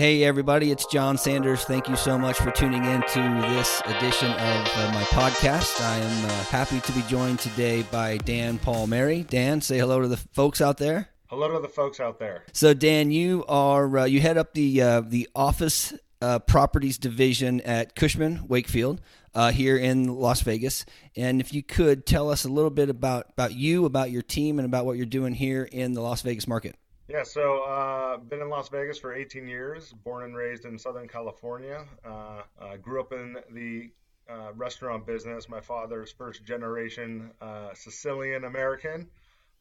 Hey, everybody, it's John Sanders. Thank you so much for tuning in to this edition of uh, my podcast. I am uh, happy to be joined today by Dan Palmeri. Dan, say hello to the folks out there. Hello to the folks out there. So, Dan, you are uh, you head up the uh, the office uh, properties division at Cushman Wakefield uh, here in Las Vegas. And if you could tell us a little bit about about you, about your team, and about what you're doing here in the Las Vegas market. Yeah, so uh, been in Las Vegas for 18 years. Born and raised in Southern California. Uh, uh, grew up in the uh, restaurant business. My father's first generation uh, Sicilian American.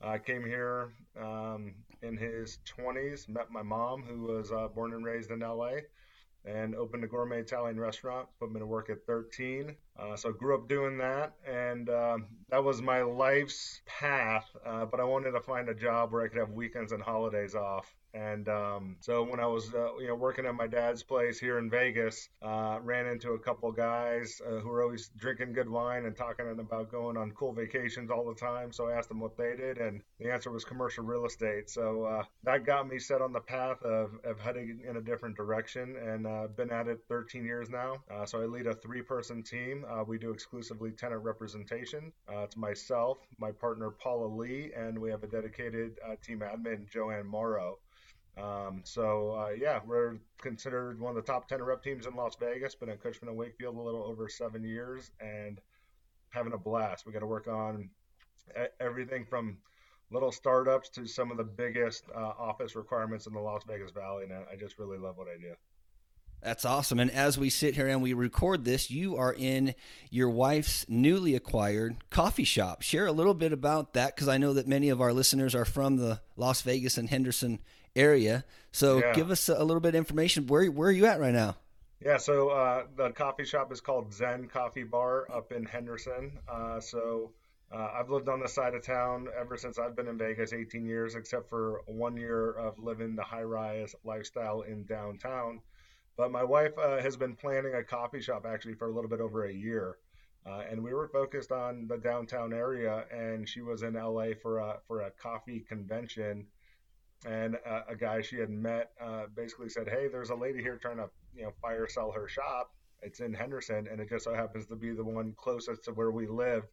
I came here um, in his 20s. Met my mom, who was born and raised in LA and opened a gourmet Italian restaurant. Put me to work at 13. Uh, so grew up doing that, and um, that was my life's path. Uh, but I wanted to find a job where I could have weekends and holidays off. And um, so when I was, uh, you know, working at my dad's place here in Vegas, uh, ran into a couple guys uh, who were always drinking good wine and talking about going on cool vacations all the time. So I asked them what they did, and the answer was commercial real estate. So uh, that got me set on the path of, of heading in a different direction, and uh, been at it 13 years now. Uh, so I lead a three-person team. we do exclusively tenant representation. it's myself, my partner Paula Lee, and we have a dedicated team admin, Joanne Morrow. Um, so uh, yeah, we're considered one of the top ten rep teams in Las Vegas. Been at Cushman and Wakefield a little over seven years and having a blast. We got to work on everything from little startups to some of the biggest uh, office requirements in the Las Vegas Valley, and I just really love what I do. That's awesome. And as we sit here and we record this, you are in your wife's newly acquired coffee shop. Share a little bit about that because I know that many of our listeners are from the Las Vegas and Henderson area. So yeah. give us a little bit of information. Where where are you at right now? Yeah, so uh, the coffee shop is called Zen Coffee Bar up in Henderson. Uh, so uh, I've lived on the side of town ever since I've been in Vegas, 18 years, except for one year of living the high rise lifestyle in downtown. But my wife uh, has been planning a coffee shop actually for a little bit over a year. Uh, and we were focused on the downtown area, and she was in LA for a for a coffee convention, and a, a guy she had met uh, basically said, "Hey, there's a lady here trying to you know fire sell her shop. It's in Henderson, and it just so happens to be the one closest to where we live."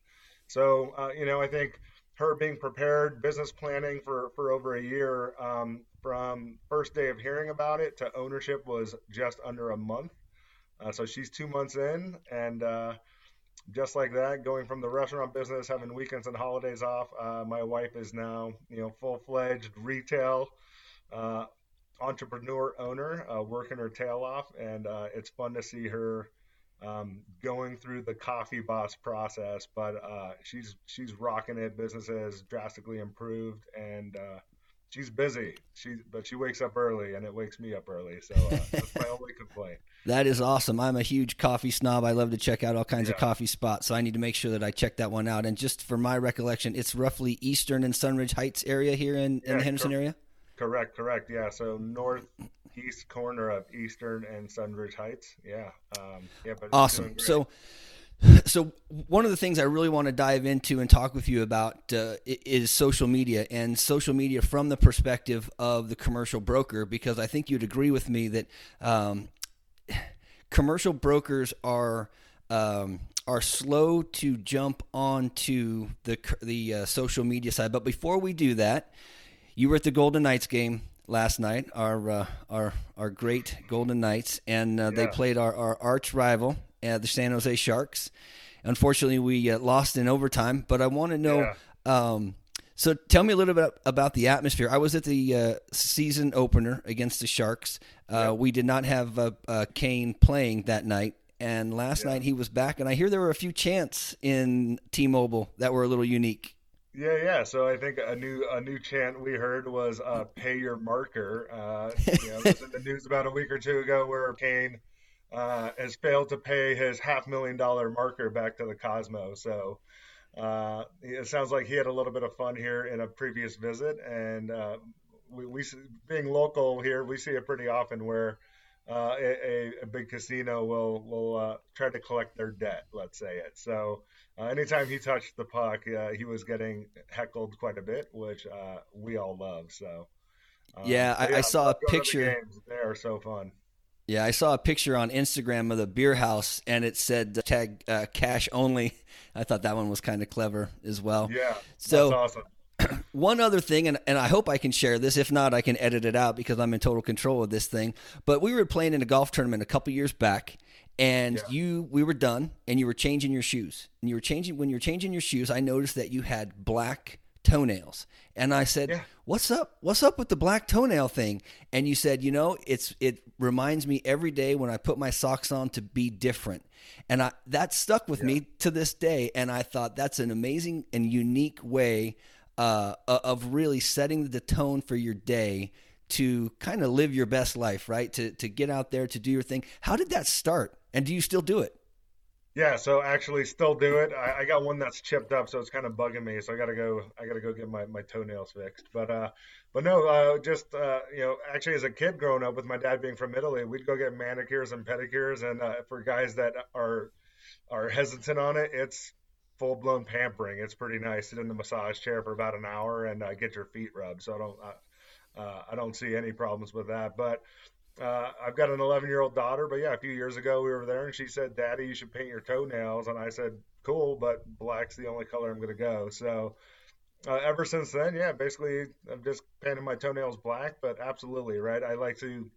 So uh, you know, I think her being prepared, business planning for for over a year, um, from first day of hearing about it to ownership was just under a month. Uh, so she's two months in, and uh, just like that, going from the restaurant business, having weekends and holidays off, uh, my wife is now, you know, full fledged retail uh, entrepreneur owner, uh, working her tail off, and uh, it's fun to see her um, going through the coffee boss process. But uh, she's she's rocking it. Business has drastically improved, and uh, she's busy. She but she wakes up early, and it wakes me up early. So that's my only complaint. That is awesome. I'm a huge coffee snob. I love to check out all kinds yeah. of coffee spots, so I need to make sure that I check that one out. And just for my recollection, it's roughly Eastern and Sunridge Heights area here in, yeah, in the Henderson cor- area. Correct, correct. Yeah, so northeast corner of Eastern and Sunridge Heights. Yeah, um, yeah. But awesome. So so one of the things I really want to dive into and talk with you about uh, is social media and social media from the perspective of the commercial broker, because I think you'd agree with me that um, commercial brokers are um, are slow to jump onto the the uh, social media side. But before we do that, you were at the Golden Knights game last night, our uh, our our great Golden Knights, and uh, yeah. they played our, our arch rival uh, the San Jose Sharks. Unfortunately, we uh, lost in overtime. But I want to know. Yeah. Um, so tell me a little bit about the atmosphere. I was at the uh, season opener against the Sharks. Uh, yeah. We did not have uh, uh, Kane playing that night, and last yeah. night he was back. And I hear there were a few chants in T-Mobile that were a little unique. Yeah, yeah. So I think a new a new chant we heard was uh, "Pay your marker." Uh, you know, was in the news about a week or two ago where Kane uh, has failed to pay his half million dollar marker back to the Cosmo. So uh, it sounds like he had a little bit of fun here in a previous visit, and uh, we, we, being local here, we see it pretty often where uh, a, a, big casino will will uh, try to collect their debt. Let's say it. So uh, anytime he touched the puck, he was getting heckled quite a bit, which we all love. So. yeah, I, yeah, I saw a picture. They are so fun. Yeah, I saw a picture on Instagram of the beer house, and it said tag uh, cash only. I thought that one was kind of clever as well. Yeah, so awesome. one other thing, and, and I hope I can share this. If not, I can edit it out because I'm in total control of this thing. But we were playing in a golf tournament a couple years back, and yeah. you we were done, and you were changing your shoes. And you were changing when you were changing your shoes. I noticed that you had black toenails, and I said, yeah. "What's up? What's up with the black toenail thing?" And you said, "You know, it's it reminds me every day when I put my socks on to be different." And I that stuck with yeah. me to this day. And I thought that's an amazing and unique way uh, of really setting the tone for your day to kind of live your best life, right? To to get out there to do your thing. How did that start? And do you still do it? Yeah, so actually still do it. I, I, got one that's chipped up, so it's kind of bugging me. So I gotta go. I gotta go get my, my toenails fixed. But uh, but no, uh, just uh, you know, actually as a kid growing up with my dad being from Italy, we'd go get manicures and pedicures, and uh, for guys that are are hesitant on it, it's full blown pampering. It's pretty nice. Sit in the massage chair for about an hour and uh, get your feet rubbed. So I don't uh, uh, I don't see any problems with that. But uh, I've got an 11 year old daughter. But yeah, a few years ago we were there and she said, "Daddy, you should paint your toenails." And I said, "Cool, but black's the only color I'm going to go." So. Uh, ever since then, yeah, basically I've just painted my toenails black, but absolutely, right? I like to,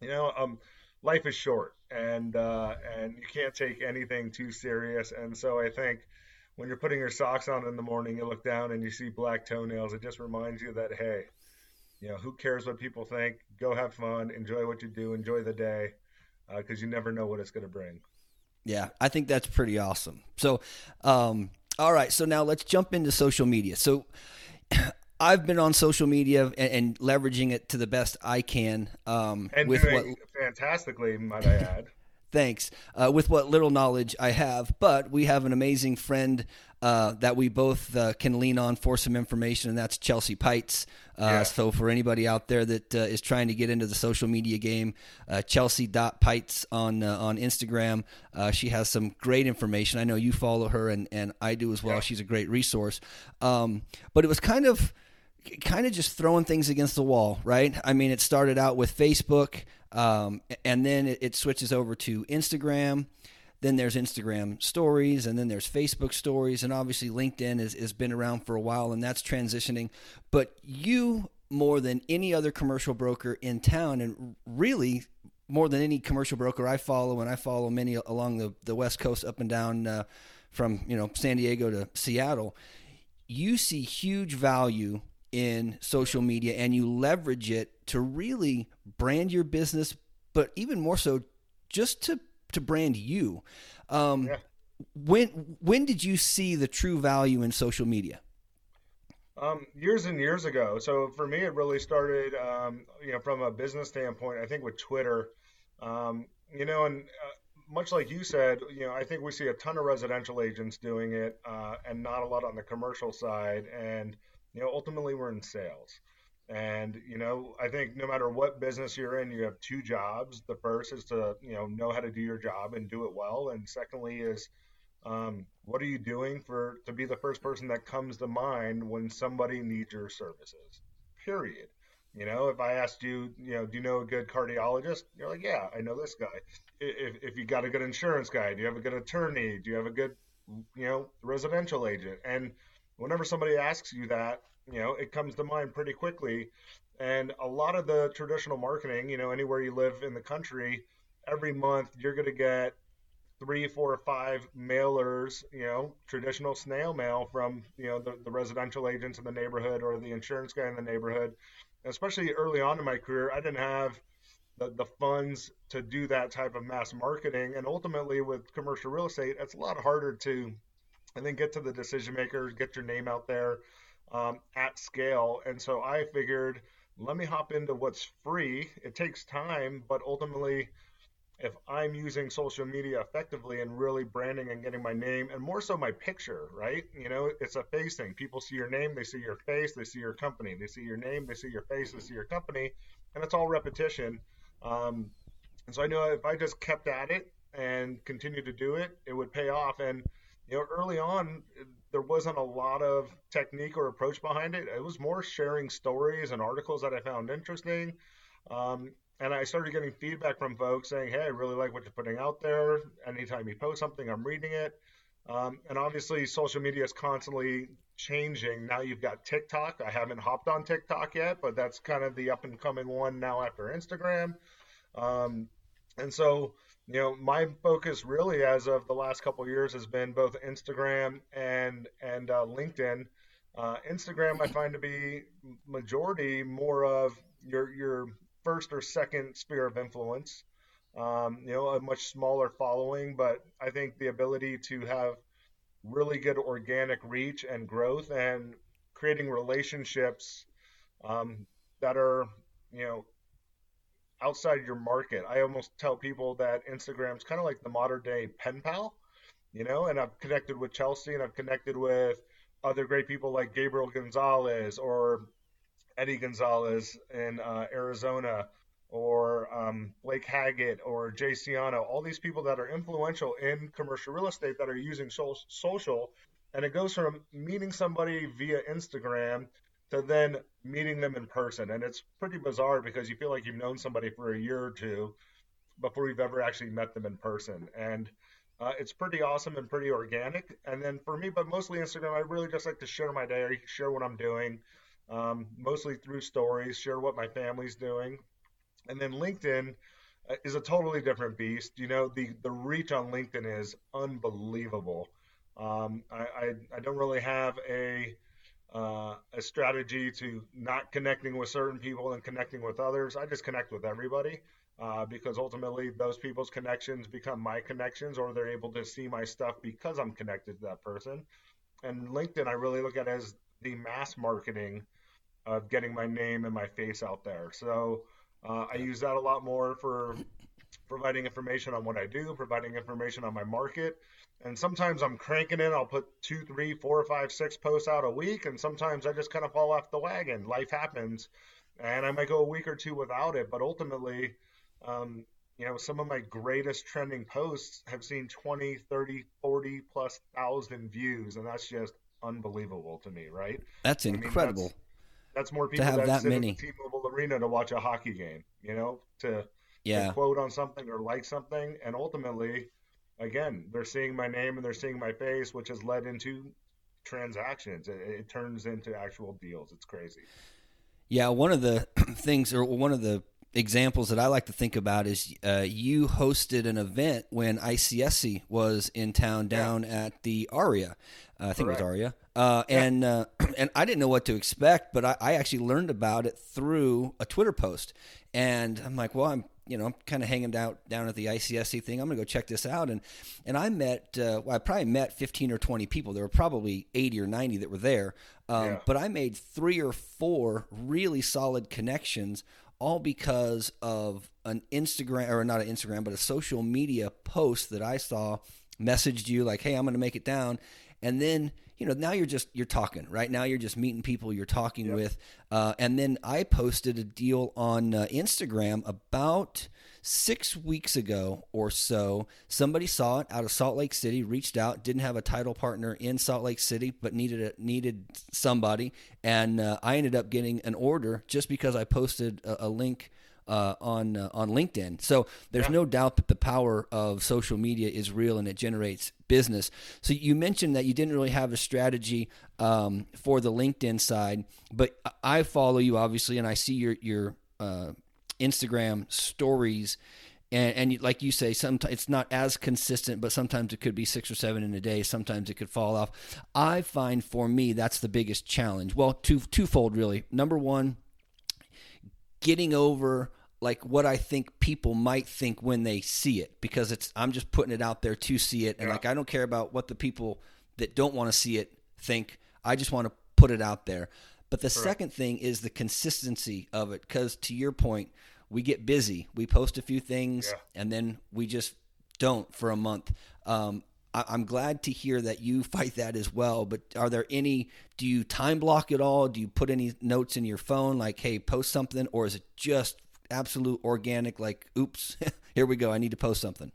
you know, um, life is short and uh, and you can't take anything too serious. And so I think when you're putting your socks on in the morning, you look down and you see black toenails. It just reminds you that hey, you know, who cares what people think? Go have fun, enjoy what you do, enjoy the day, because uh, you never know what it's going to bring. Yeah, I think that's pretty awesome. So, um, all right, so now let's jump into social media. So. I've been on social media and, and, leveraging it to the best I can. Um, and with doing what, fantastically, might I add. Thanks. Uh, with what little knowledge I have, but we have an amazing friend uh, that we both uh, can lean on for some information, and that's Chelsea Pites. Uh, yeah. So, for anybody out there that uh, is trying to get into the social media game, uh, Chelsea.Pites on on Instagram. she has some great information. I know you follow her, and, and I do as well. Yeah. She's a great resource. Um, but it was kind of kind of just throwing things against the wall, right? I mean, it started out with Facebook. Um, and then it, it, switches over to Instagram. Then there's Instagram stories, and then there's Facebook stories, and obviously LinkedIn has, has been around for a while, and that's transitioning. But you, more than any other commercial broker in town, and really more than any commercial broker I follow, and I follow many along the, the West Coast up and down uh, from you know San Diego to Seattle, you see huge value in social media and you leverage it to really brand your business, but even more so, just to to brand you. Um, yeah. When when did you see the true value in social media? Um, years and years ago. So for me, it really started, um, you know, from a business standpoint. I think with Twitter, um, you know, and uh, much like you said, you know, I think we see a ton of residential agents doing it, uh, and not a lot on the commercial side. And you know, ultimately we're in sales. And, you know, I think no matter what business you're in, you have two jobs. The first is to, you know, know how to do your job and do it well. And secondly is, um, what are you doing for to be the first person that comes to mind when somebody needs your services? Period. You know, if I asked you, you know, do you know a good cardiologist? You're like, yeah, I know this guy. If, if you got a good insurance guy, do you have a good attorney? Do you have a good, you know, residential agent? And whenever somebody asks you that, you know, it comes to mind pretty quickly. And a lot of the traditional marketing, you know, anywhere you live in the country, every month you're going to get three, four, or five mailers, you know, traditional snail mail from, you know, the, the residential agents in the neighborhood or the insurance guy in the neighborhood. especially early on in my career, I didn't have the, the funds to do that type of mass marketing. And ultimately, with commercial real estate, it's a lot harder to and then get to the decision makers, get your name out there um, at scale. And so I figured, let me hop into what's free. It takes time, but ultimately, if I'm using social media effectively and really branding and getting my name and more so my picture, right? You know, it's a face thing. People see your name, they see your face, they see your company, they see your name, they see your face, they see your company, and it's all repetition. Um, and so I know if I just kept at it and continued to do it, it would pay off. And you know, early on, there wasn't a lot of technique or approach behind it. It was more sharing stories and articles that I found interesting. Um, and I started getting feedback from folks saying, "Hey, I really like what you're putting out there. Anytime you post something, I'm reading it." Um, and obviously, social media is constantly changing. Now you've got TikTok. I haven't hopped on TikTok yet, but that's kind of the up and coming one now after Instagram. Um, and so, you know, my focus really, as of the last couple years, has been both Instagram and and uh, LinkedIn. Uh, Instagram, I find to be majority more of your your first or second sphere of influence. Um, you know, a much smaller following, but I think the ability to have really good organic reach and growth and creating relationships um, that are, you know, outside your market. I almost tell people that Instagram's kind of like the modern day pen pal, you know, and I've connected with Chelsea and I've connected with other great people like Gabriel Gonzalez or Eddie Gonzalez in uh, Arizona, or um, Blake Haggett or Jay Ciano, all these people that are influential in commercial real estate that are using social. And it goes from meeting somebody via Instagram to then meeting them in person. And it's pretty bizarre because you feel like you've known somebody for a year or two before you've ever actually met them in person. And uh, it's pretty awesome and pretty organic. And then for me, but mostly Instagram, I really just like to share my day, share what I'm doing um, mostly through stories, share what my family's doing. And then LinkedIn uh, is a totally different beast. You know, the, the reach on LinkedIn is unbelievable. Um, I, I, I, don't really have a, uh, a strategy to not connecting with certain people and connecting with others. I just connect with everybody. Uh, because ultimately those people's connections become my connections or they're able to see my stuff because I'm connected to that person. And LinkedIn, I really look at as the mass marketing of getting my name and my face out there. So uh, I use that a lot more for providing information on what I do, providing information on my market. And sometimes I'm cranking in, I'll put two, three, four, five, six posts out a week. And sometimes I just kind of fall off the wagon. Life happens. And I might go a week or two without it. But ultimately, um, you know, some of my greatest trending posts have seen 20, 30, 40 plus thousand views. And that's just unbelievable to me, right? That's incredible. I mean, that's, that's more people to have that, that many. in T-Mobile Arena to watch a hockey game. You know, to, yeah. to quote on something or like something, and ultimately, again, they're seeing my name and they're seeing my face, which has led into transactions. It, it turns into actual deals. It's crazy. Yeah, one of the things, or one of the examples that I like to think about is uh, you hosted an event when ICSC was in town down yeah. at the Aria. Uh, I think Correct. it was Aria. Uh, yeah. And uh, and I didn't know what to expect, but I, I, actually learned about it through a Twitter post. And I'm like, well, I'm you know I'm kind of hanging out down at the ICSC thing. I'm gonna go check this out. And and I met uh, well, I probably met 15 or 20 people. There were probably 80 or 90 that were there. Um, yeah. But I made three or four really solid connections all because of an Instagram or not an Instagram, but a social media post that I saw messaged you like, "Hey, I'm going to make it down," and then you know now you're just you're talking right? Now you're just meeting people you're talking yep. with. Uh, and then i posted a deal on uh, instagram about six weeks ago or so. Somebody saw it out of salt lake city reached out didn't have a title partner in salt lake city but needed a, needed somebody. And uh, i ended up getting an order just because i posted a, a link uh, on uh, on LinkedIn. So there's yeah. no doubt that the power of social media is real and it generates business. So you mentioned that you didn't really have a strategy um, for the LinkedIn side, but I follow you obviously, and I see your your uh, Instagram stories. And, and, like you say, sometimes it's not as consistent, but sometimes it could be six or seven in a day. Sometimes it could fall off. I find for me that's the biggest challenge. Well, two twofold really. Number one, getting over like what I think people might think when they see it because it's I'm just putting it out there to see it and yeah. like I don't care about what the people that don't want to see it think. I just want to put it out there. But the Correct. second thing is the consistency of it cuz to your point, we get busy. We post a few things yeah. and then we just don't for a month. Um, I, am glad to hear that you fight that as well. But are there any? Do you time block it all? Do you put any notes in your phone like, "Hey, post something," or is it just absolute organic, like, oops, here we go, I need to post something?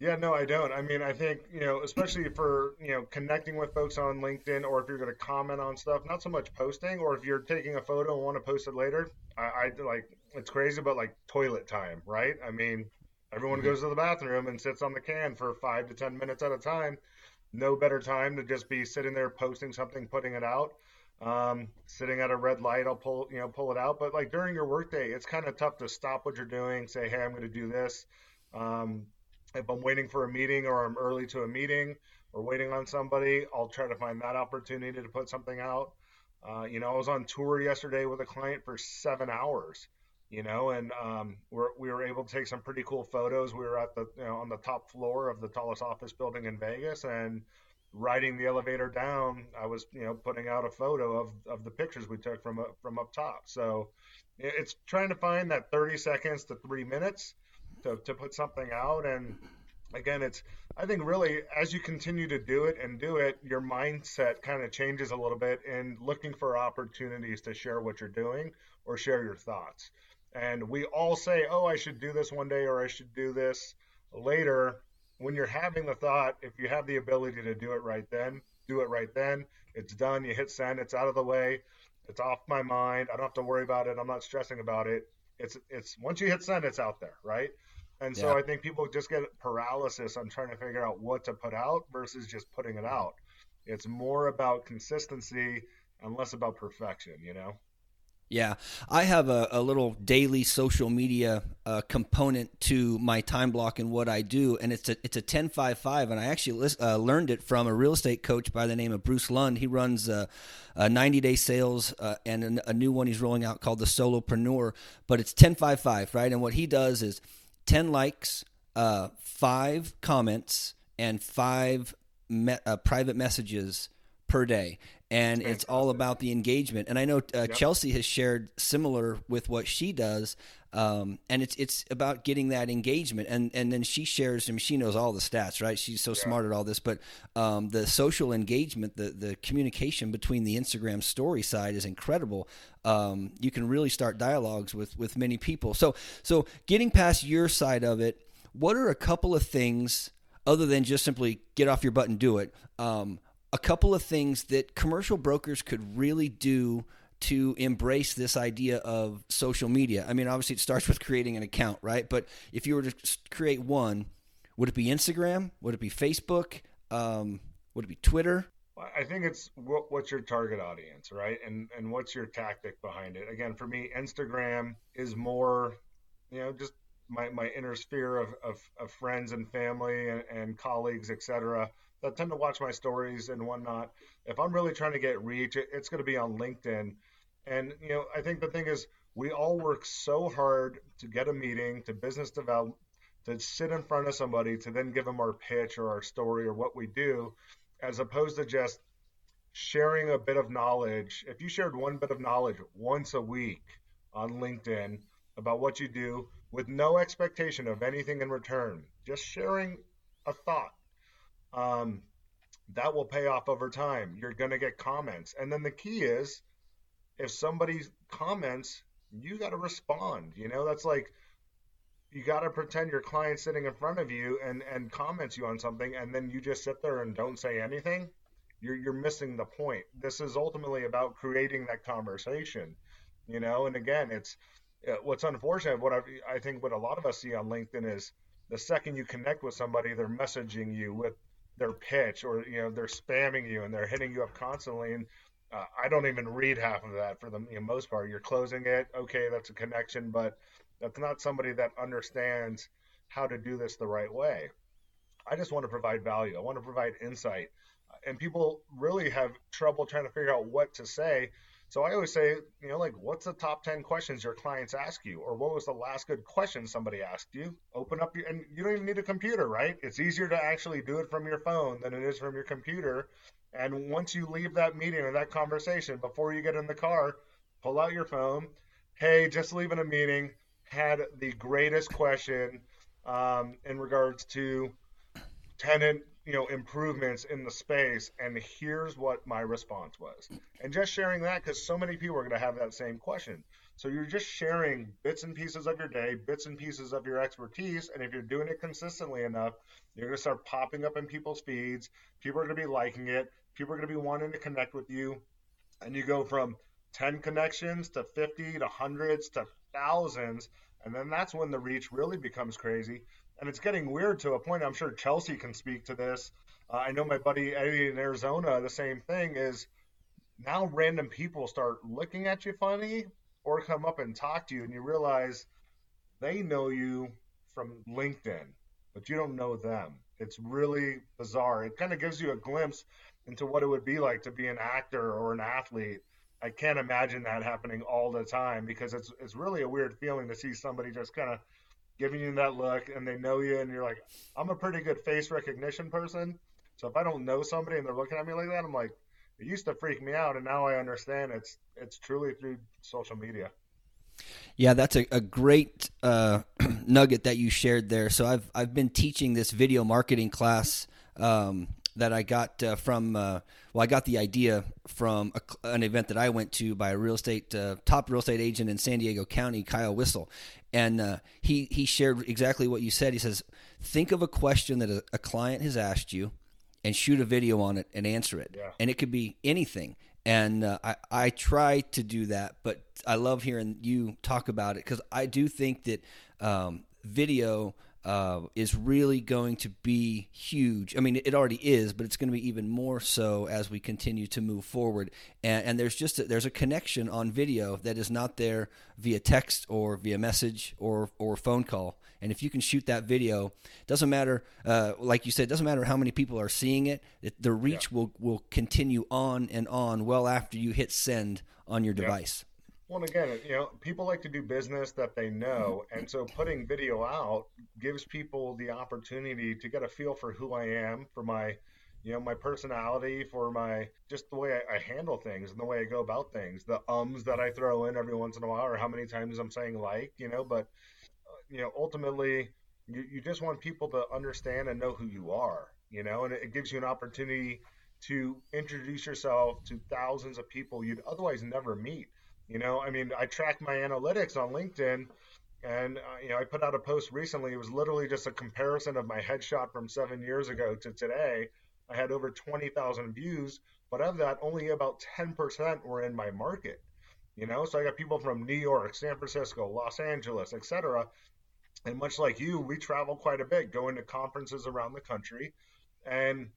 Yeah, no, I don't. I mean, I think, you know, especially for, you know, connecting with folks on LinkedIn or if you're going to comment on stuff, not so much posting, or if you're taking a photo and want to post it later, I, I like, it's crazy, but like toilet time, right? I mean, everyone mm-hmm. goes to the bathroom and sits on the can for five to 10 minutes at a time. No better time to just be sitting there posting something, putting it out. Um, sitting at a red light, I'll pull, you know, pull it out. But like during your workday, it's kind of tough to stop what you're doing, say, hey, I'm going to do this. Um, if I'm waiting for a meeting or I'm early to a meeting or waiting on somebody, I'll try to find that opportunity to put something out. Uh, you know, I was on tour yesterday with a client for seven hours, you know, and um, we're, we were able to take some pretty cool photos. We were at the, you know, on the top floor of the tallest office building in Vegas and riding the elevator down, I was, you know, putting out a photo of, of the pictures we took from, from up top. So it's trying to find that 30 seconds to three minutes to, to put something out. And again it's i think really as you continue to do it and do it your mindset kind of changes a little bit in looking for opportunities to share what you're doing or share your thoughts. And we all say oh i should do this one day or i should do this later when you're having the thought if you have the ability to do it right then do it right then. It's done. You hit send. It's out of the way. It's off my mind. I don't have to worry about it. I'm not stressing about it. It's it's once you hit send it's out there right? And so yeah. I think people just get paralysis on trying to figure out what to put out versus just putting it out. It's more about consistency and less about perfection, you know? Yeah, I have a, a little daily social media uh, component to my time block and what I do, and it's a it's a ten five five, and I actually list, uh, learned it from a real estate coach by the name of Bruce Lund. He runs a ninety day sales uh, and a, a new one he's rolling out called the Solopreneur, but it's ten five five, right? And what he does is 10 likes, uh, five comments, and five me- uh, private messages per day. And it's all about the engagement. And I know uh, yep. Chelsea has shared similar with what she does. Um, and it's it's about getting that engagement, and and then she shares. I mean, she knows all the stats, right? She's so yeah. smart at all this, but um, the social engagement, the the communication between the Instagram story side is incredible. Um, you can really start dialogues with with many people. So so getting past your side of it, what are a couple of things other than just simply get off your butt and do it? A couple of things that commercial brokers could really do to embrace this idea of social media? I mean, obviously, it starts with creating an account, right? But if you were to create one, would it be Instagram? Would it be Facebook? Um, would it be Twitter? I think it's what, what's your target audience, right? And and what's your tactic behind it? Again, for me, Instagram is more, you know, just my, my inner sphere of, of, of friends and family and, and colleagues, etc. that tend to watch my stories and whatnot. If I'm really trying to get reach, it, it's going to be on LinkedIn and you know, I think the thing is, we all work so hard to get a meeting, to business develop, to sit in front of somebody, to then give them our pitch or our story or what we do, as opposed to just sharing a bit of knowledge. If you shared one bit of knowledge once a week on LinkedIn about what you do with no expectation of anything in return, just sharing a thought, um, that will pay off over time. You're going to get comments. And then the key is, if somebody comments, you got to respond. You know, that's like you got to pretend your client sitting in front of you and and comments you on something, and then you just sit there and don't say anything. You're you're missing the point. This is ultimately about creating that conversation. You know, and again, it's uh, what's unfortunate. What I I think what a lot of us see on LinkedIn is the second you connect with somebody, they're messaging you with their pitch or you know they're spamming you and they're hitting you up constantly and uh, I don't even read half of that for the you know, most part. You're closing it, okay, that's a connection, but that's not somebody that understands how to do this the right way. I just want to provide value. I want to provide insight. And people really have trouble trying to figure out what to say. So I always say, you know, like, what's the top 10 questions your clients ask you? Or what was the last good question somebody asked you? Open up your, and you don't even need a computer, right? It's easier to actually do it from your phone than it is from your computer. And once you leave that meeting or that conversation, before you get in the car, pull out your phone. Hey, just leaving a meeting. Had the greatest question um, in regards to tenant, you know, improvements in the space, and here's what my response was. And just sharing that because so many people are going to have that same question. So you're just sharing bits and pieces of your day, bits and pieces of your expertise. And if you're doing it consistently enough, you're going to start popping up in people's feeds. People are going to be liking it. People are going to be wanting to connect with you. And you go from 10 connections to 50 to hundreds to thousands. And then that's when the reach really becomes crazy. And it's getting weird to a point. I'm sure Chelsea can speak to this. Uh, I know my buddy Eddie in Arizona, the same thing is now random people start looking at you funny or come up and talk to you, and you realize they know you from LinkedIn, but you don't know them. It's really bizarre. It kind of gives you a glimpse into what it would be like to be an actor or an athlete. I can't imagine that happening all the time because it's it's really a weird feeling to see somebody just kind of giving you that look and they know you and you're like, I'm a pretty good face recognition person. So if I don't know somebody and they're looking at me like that, I'm like, it used to freak me out, and now I understand it's it's truly through social media. Yeah, that's a, a great uh, nugget that you shared there. So I've I've been teaching this video marketing class um, that I got uh, from uh, well, I got the idea from a, an event that I went to by a real estate uh, top real estate agent in San Diego County, Kyle Whissel, and uh, he he shared exactly what you said. He says, think of a question that a, a client has asked you and shoot a video on it and answer it. Yeah. And it could be anything. And uh, I, I try to do that, but I love hearing you talk about it because I do think that um, video uh, is really going to be huge. I mean, it already is, but it's going to be even more so as we continue to move forward. And, and there's just a, there's a connection on video that is not there via text or via message or or phone call. And if you can shoot that video, doesn't matter. Uh, like you said, it doesn't matter how many people are seeing it. it the reach yeah. will will continue on and on well after you hit send on your device. Well, again, you know, people like to do business that they know, and so putting video out gives people the opportunity to get a feel for who I am, for my, you know, my personality, for my just the way I, I handle things and the way I go about things, the ums that I throw in every once in a while, or how many times I'm saying like, you know, but you know, ultimately, you, you just want people to understand and know who you are, you know, and it, it gives you an opportunity to introduce yourself to thousands of people you'd otherwise never meet you know, I mean, I track my analytics on LinkedIn, and uh, you know, I put out a post recently. It was literally just a comparison of my headshot from seven years ago to today. I had over twenty thousand views, but of that, only about ten percent were in my market. You know, so I got people from New York, San Francisco, Los Angeles, etc. And much like you, we travel quite a bit, going to conferences around the country, and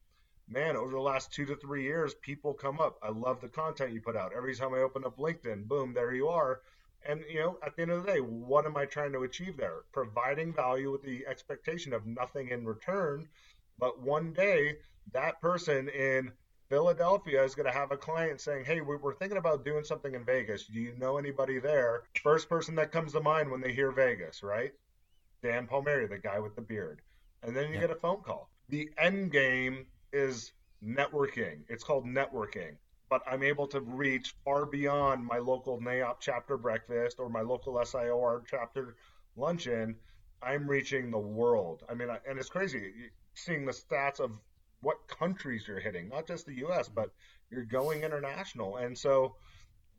man, over the last two to three years, people come up. I love the content you put out. Every time I open up LinkedIn, boom, there you are. And you know, at the end of the day, what am I trying to achieve there? Providing value with the expectation of nothing in return. But one day, that person in Philadelphia is going to have a client saying, Hey, we're thinking about doing something in Vegas. Do you know anybody there? First person that comes to mind when they hear Vegas, right? Dan Palmeri, the guy with the beard. And then you yeah. get a phone call. The end game is networking. It's called networking. But I'm able to reach far beyond my local NAIOP chapter breakfast or my local SIOR chapter luncheon. I'm reaching the world. I mean, and it's crazy seeing the stats of what countries you're hitting, not just the US, but you're going international. And so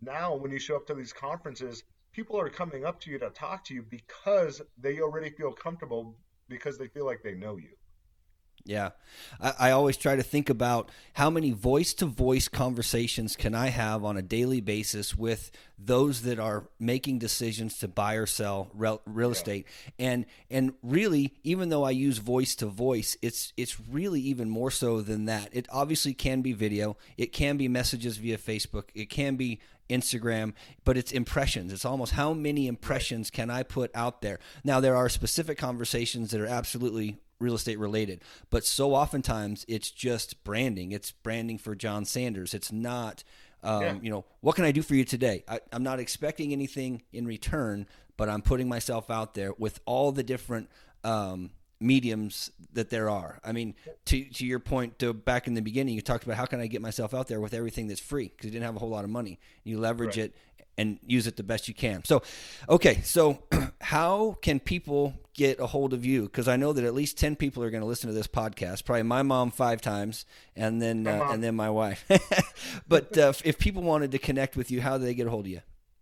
now when you show up to these conferences, people are coming up to you to talk to you because they already feel comfortable because they feel like they know you. Yeah. I, I, always try to think about how many voice to voice conversations can I have on a daily basis with those that are making decisions to buy or sell real, real yeah. estate. And and really, even though I use voice to voice, it's it's really even more so than that. It obviously can be video, it can be messages via Facebook, it can be Instagram, but it's impressions. It's almost how many impressions can I put out there? Now, there are specific conversations that are absolutely real estate related. But so oftentimes it's just branding. It's branding for John Sanders. It's not, um, yeah. you know, what can I do for you today? I, I'm not expecting anything in return, but I'm putting myself out there with all the different um, mediums that there are. I mean, to to your point, to back in the beginning, you talked about how can I get myself out there with everything that's free because you didn't have a whole lot of money. You leverage right. it and use it the best you can. So, okay, so how can people get a hold of you? Because I know that at least ten people are going to listen to this podcast. Probably my mom five times, and then uh, and then my wife. but uh, if people wanted to connect with you, how do they get a hold of you?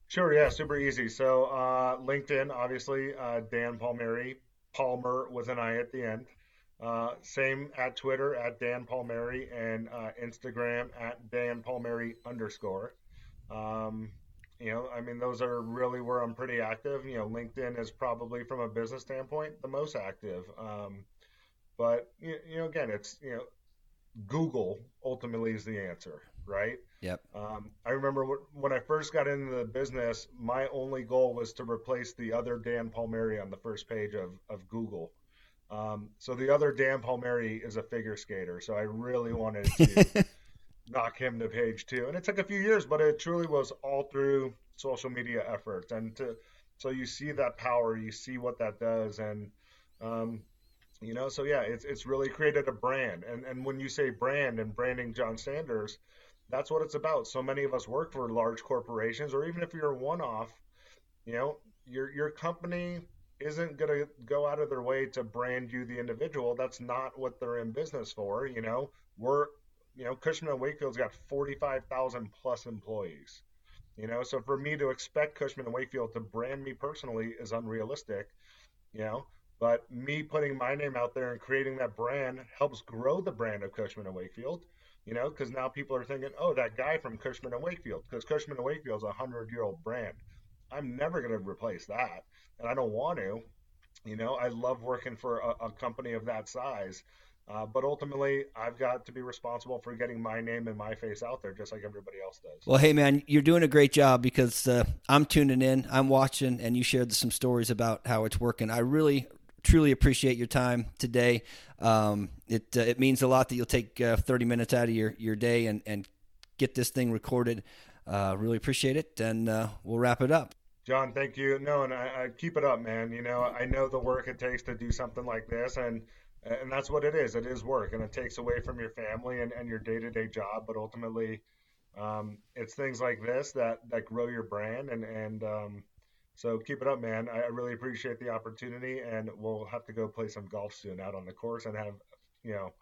Sure, yeah, super easy. So uh, LinkedIn, obviously, uh, Dan Palmeri, Palmer with an I at the end. Uh, same at Twitter at Dan Palmeri and uh, Instagram at Dan Palmeri underscore. Um, you know, I mean, those are really where I'm pretty active. You know, LinkedIn is probably from a business standpoint the most active. Um, but you, you know, again, it's you know, Google ultimately is the answer, right? Yep. Um, I remember when I first got into the business, my only goal was to replace the other Dan Palmeri on the first page of, of Google. Um, so the other Dan Palmeri is a figure skater. So I really wanted to knock him to page two. And it took a few years, but it truly was all through social media efforts. And to, so you see that power, you see what that does. And, um, you know, so yeah, it's, it's really created a brand. And, and when you say brand and branding John Sanders, that's what it's about. So many of us work for large corporations, or even if you're a one off, you know, your, your company isn't going to go out of their way to brand you the individual. That's not what they're in business for. You know, we're, you know, Cushman and Wakefield's got 45,000 plus employees. You know, so for me to expect Cushman and Wakefield to brand me personally is unrealistic. You know, but me putting my name out there and creating that brand helps grow the brand of Cushman and Wakefield. You know, because now people are thinking, oh, that guy from Cushman and Wakefield, because Cushman and Wakefield is a hundred year old brand. I'm never going to replace that and I don't want to. You know, I love working for a, a company of that size. Uh, but ultimately, I've got to be responsible for getting my name and my face out there, just like everybody else does. Well, hey, man, you're doing a great job because uh, I'm tuning in, I'm watching, and you shared some stories about how it's working. I really, truly appreciate your time today. Um, it uh, it means a lot that you'll take uh, 30 minutes out of your, your day and, and get this thing recorded. Uh, really appreciate it, and uh, we'll wrap it up. John, thank you. No, and I, I, keep it up, man. You know, I know the work it takes to do something like this, and and that's what it is. It is work, and it takes away from your family and, and your day to day job. But ultimately, um, it's things like this that that grow your brand, and and um, so keep it up, man. I really appreciate the opportunity, and we'll have to go play some golf soon out on the course and have you know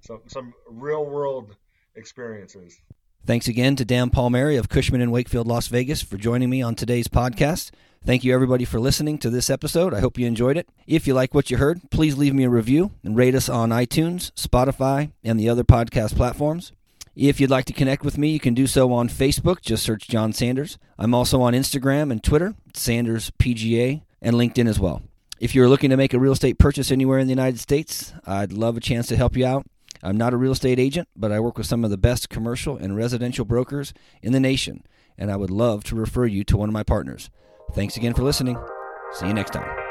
some some real world experiences. Thanks again to Dan Palmeri of Cushman and Wakefield, Las Vegas, for joining me on today's podcast. Thank you, everybody, for listening to this episode. I hope you enjoyed it. If you like what you heard, please leave me a review and rate us on iTunes, Spotify, and the other podcast platforms. If you'd like to connect with me, you can do so on Facebook. Just search John Sanders. I'm also on Instagram and Twitter, Sanders PGA, and LinkedIn as well. If you're looking to make a real estate purchase anywhere in the United States, I'd love a chance to help you out. I'm not a real estate agent, but I work with some of the best commercial and residential brokers in the nation, and I would love to refer you to one of my partners. Thanks again for listening. See you next time.